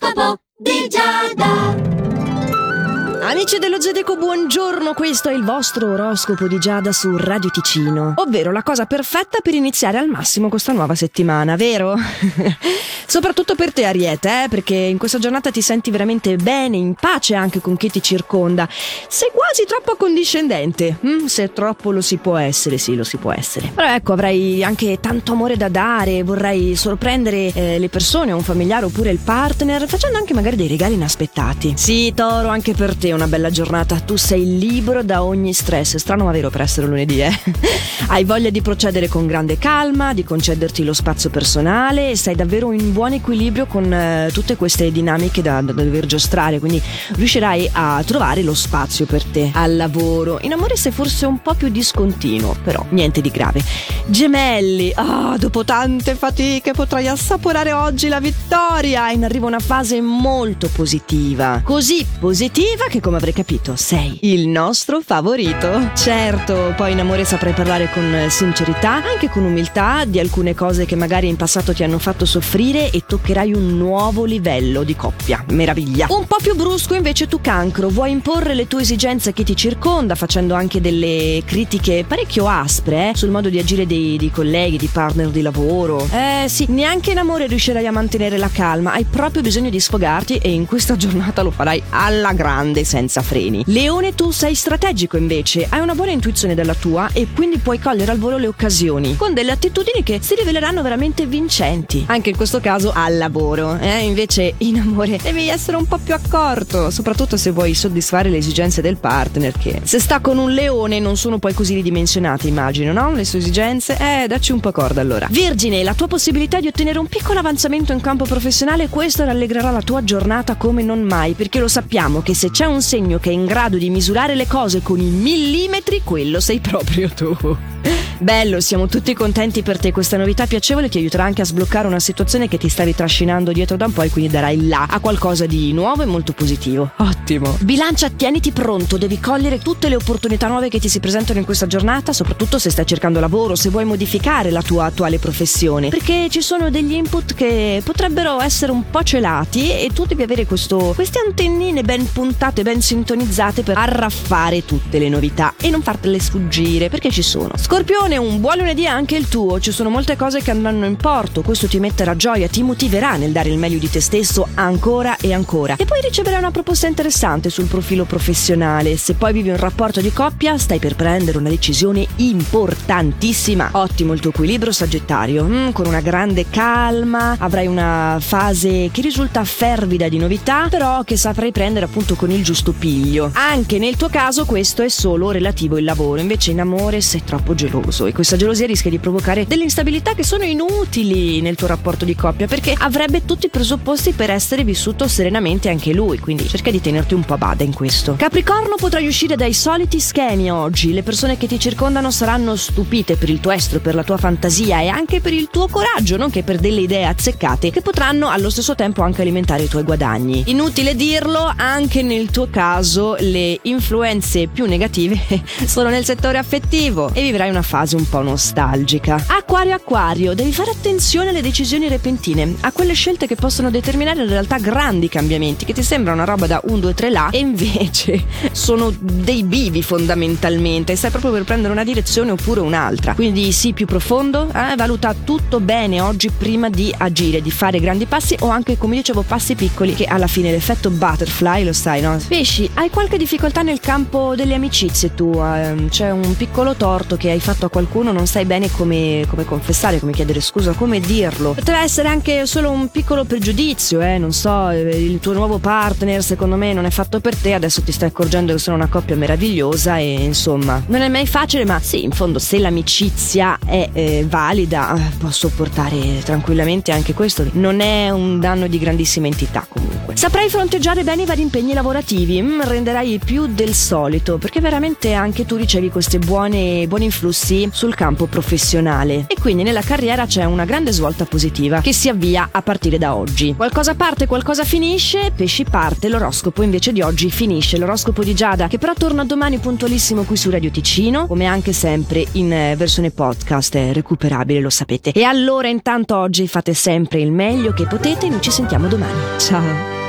L'oroscopo di Giada. Amici dello Gedeco, buongiorno, questo è il vostro oroscopo di Giada su Radio Ticino, ovvero la cosa perfetta per iniziare al massimo questa nuova settimana, vero? Soprattutto per te Ariete, eh? perché in questa giornata ti senti veramente bene, in pace anche con chi ti circonda. Sei quasi troppo accondiscendente, mm, se troppo lo si può essere, sì, lo si può essere. Però ecco, avrai anche tanto amore da dare, vorrai sorprendere eh, le persone, un familiare oppure il partner, facendo anche magari dei regali inaspettati. Sì, Toro, anche per te una bella giornata, tu sei libero da ogni stress, strano ma vero per essere lunedì, eh? Hai voglia di procedere con grande calma, di concederti lo spazio personale e sei davvero in buon equilibrio con eh, tutte queste dinamiche da, da dover giostrare, quindi riuscirai a trovare lo spazio per te al lavoro. In amore sei forse un po' più discontinuo, però niente di grave. Gemelli, ah, dopo tante fatiche potrai assaporare oggi la vittoria. In arriva una fase molto positiva, così positiva che come avrei capito sei il nostro favorito. Certo, poi in amore saprai parlare con sincerità, anche con umiltà di alcune cose che magari in passato ti hanno fatto soffrire e toccherai un nuovo livello di coppia. Meraviglia. Un po' più brusco invece tu cancro, vuoi imporre le tue esigenze a chi ti circonda facendo anche delle critiche parecchio aspre eh, sul modo di agire dei, dei colleghi, di partner di lavoro. Eh sì, neanche in amore riuscirai a mantenere la calma, hai proprio bisogno di sfogarti e in questa giornata lo farai alla grande senza freni. Leone, tu sei strategico invece, hai una buona intuizione della tua e quindi puoi cogliere al volo le occasioni, con delle attitudini che si riveleranno veramente vincenti. Anche in questo caso al lavoro, eh? invece in amore devi essere un po' più accorto, soprattutto se vuoi soddisfare le esigenze del partner che se sta con un leone non sono poi così ridimensionate, immagino, no? Le sue esigenze? Eh, dacci un po' corda allora. Vergine, la tua possibilità di ottenere un piccolo avanzamento in campo professionale, questo rallegrerà la tua giornata come non mai, perché lo sappiamo che se c'è un segno che è in grado di misurare le cose con i millimetri, quello sei proprio tu. Bello, siamo tutti contenti per te. Questa novità piacevole ti aiuterà anche a sbloccare una situazione che ti stavi trascinando dietro da un po' e quindi darai là a qualcosa di nuovo e molto positivo. Ottimo. Bilancia, tieniti pronto, devi cogliere tutte le opportunità nuove che ti si presentano in questa giornata, soprattutto se stai cercando lavoro, se vuoi modificare la tua attuale professione, perché ci sono degli input che potrebbero essere un po' celati e tu devi avere questo, queste antennine ben puntate, ben sintonizzate per arraffare tutte le novità e non fartele sfuggire, perché ci sono. Scorpione un buon lunedì anche il tuo, ci sono molte cose che andranno in porto, questo ti metterà gioia, ti motiverà nel dare il meglio di te stesso ancora e ancora. E poi riceverai una proposta interessante sul profilo professionale. Se poi vivi un rapporto di coppia, stai per prendere una decisione importantissima. Ottimo il tuo equilibrio sagittario, mm, con una grande calma, avrai una fase che risulta fervida di novità, però che saprai prendere appunto con il giusto piglio. Anche nel tuo caso questo è solo relativo al lavoro, invece in amore sei troppo geloso e questa gelosia rischia di provocare delle instabilità che sono inutili nel tuo rapporto di coppia perché avrebbe tutti i presupposti per essere vissuto serenamente anche lui, quindi cerca di tenerti un po' a bada in questo. Capricorno potrai uscire dai soliti schemi oggi, le persone che ti circondano saranno stupite per il tuo estro, per la tua fantasia e anche per il tuo coraggio, nonché per delle idee azzeccate che potranno allo stesso tempo anche alimentare i tuoi guadagni. Inutile dirlo, anche nel tuo caso le influenze più negative sono nel settore affettivo e vivrai una fase un po' nostalgica. Acquario Acquario, devi fare attenzione alle decisioni repentine, a quelle scelte che possono determinare in realtà grandi cambiamenti che ti sembra una roba da 1 2 3 là e invece sono dei bivi fondamentalmente, stai proprio per prendere una direzione oppure un'altra. Quindi sii più profondo, eh, valuta tutto bene oggi prima di agire, di fare grandi passi o anche come dicevo passi piccoli che alla fine l'effetto butterfly lo sai, no? Pesci, hai qualche difficoltà nel campo delle amicizie tu, eh, c'è un piccolo torto che hai fatto a qualcuno, non sai bene come, come confessare, come chiedere scusa, come dirlo. Potrebbe essere anche solo un piccolo pregiudizio, eh, non so, il tuo nuovo partner secondo me non è fatto per te, adesso ti stai accorgendo che sono una coppia meravigliosa e insomma, non è mai facile, ma sì, in fondo se l'amicizia è eh, valida, eh, può sopportare tranquillamente anche questo. Non è un danno di grandissima entità comunque. Saprai fronteggiare bene i vari impegni lavorativi, mm, renderai più del solito, perché veramente anche tu ricevi questi buoni influssi sul campo professionale. E quindi nella carriera c'è una grande svolta positiva che si avvia a partire da oggi. Qualcosa parte, qualcosa finisce, pesci parte, l'oroscopo invece di oggi finisce. L'oroscopo di Giada, che però torna domani puntualissimo qui su Radio Ticino, come anche sempre in eh, versione podcast, è recuperabile, lo sapete. E allora intanto oggi fate sempre il meglio che potete noi ci sentiamo domani. Ciao!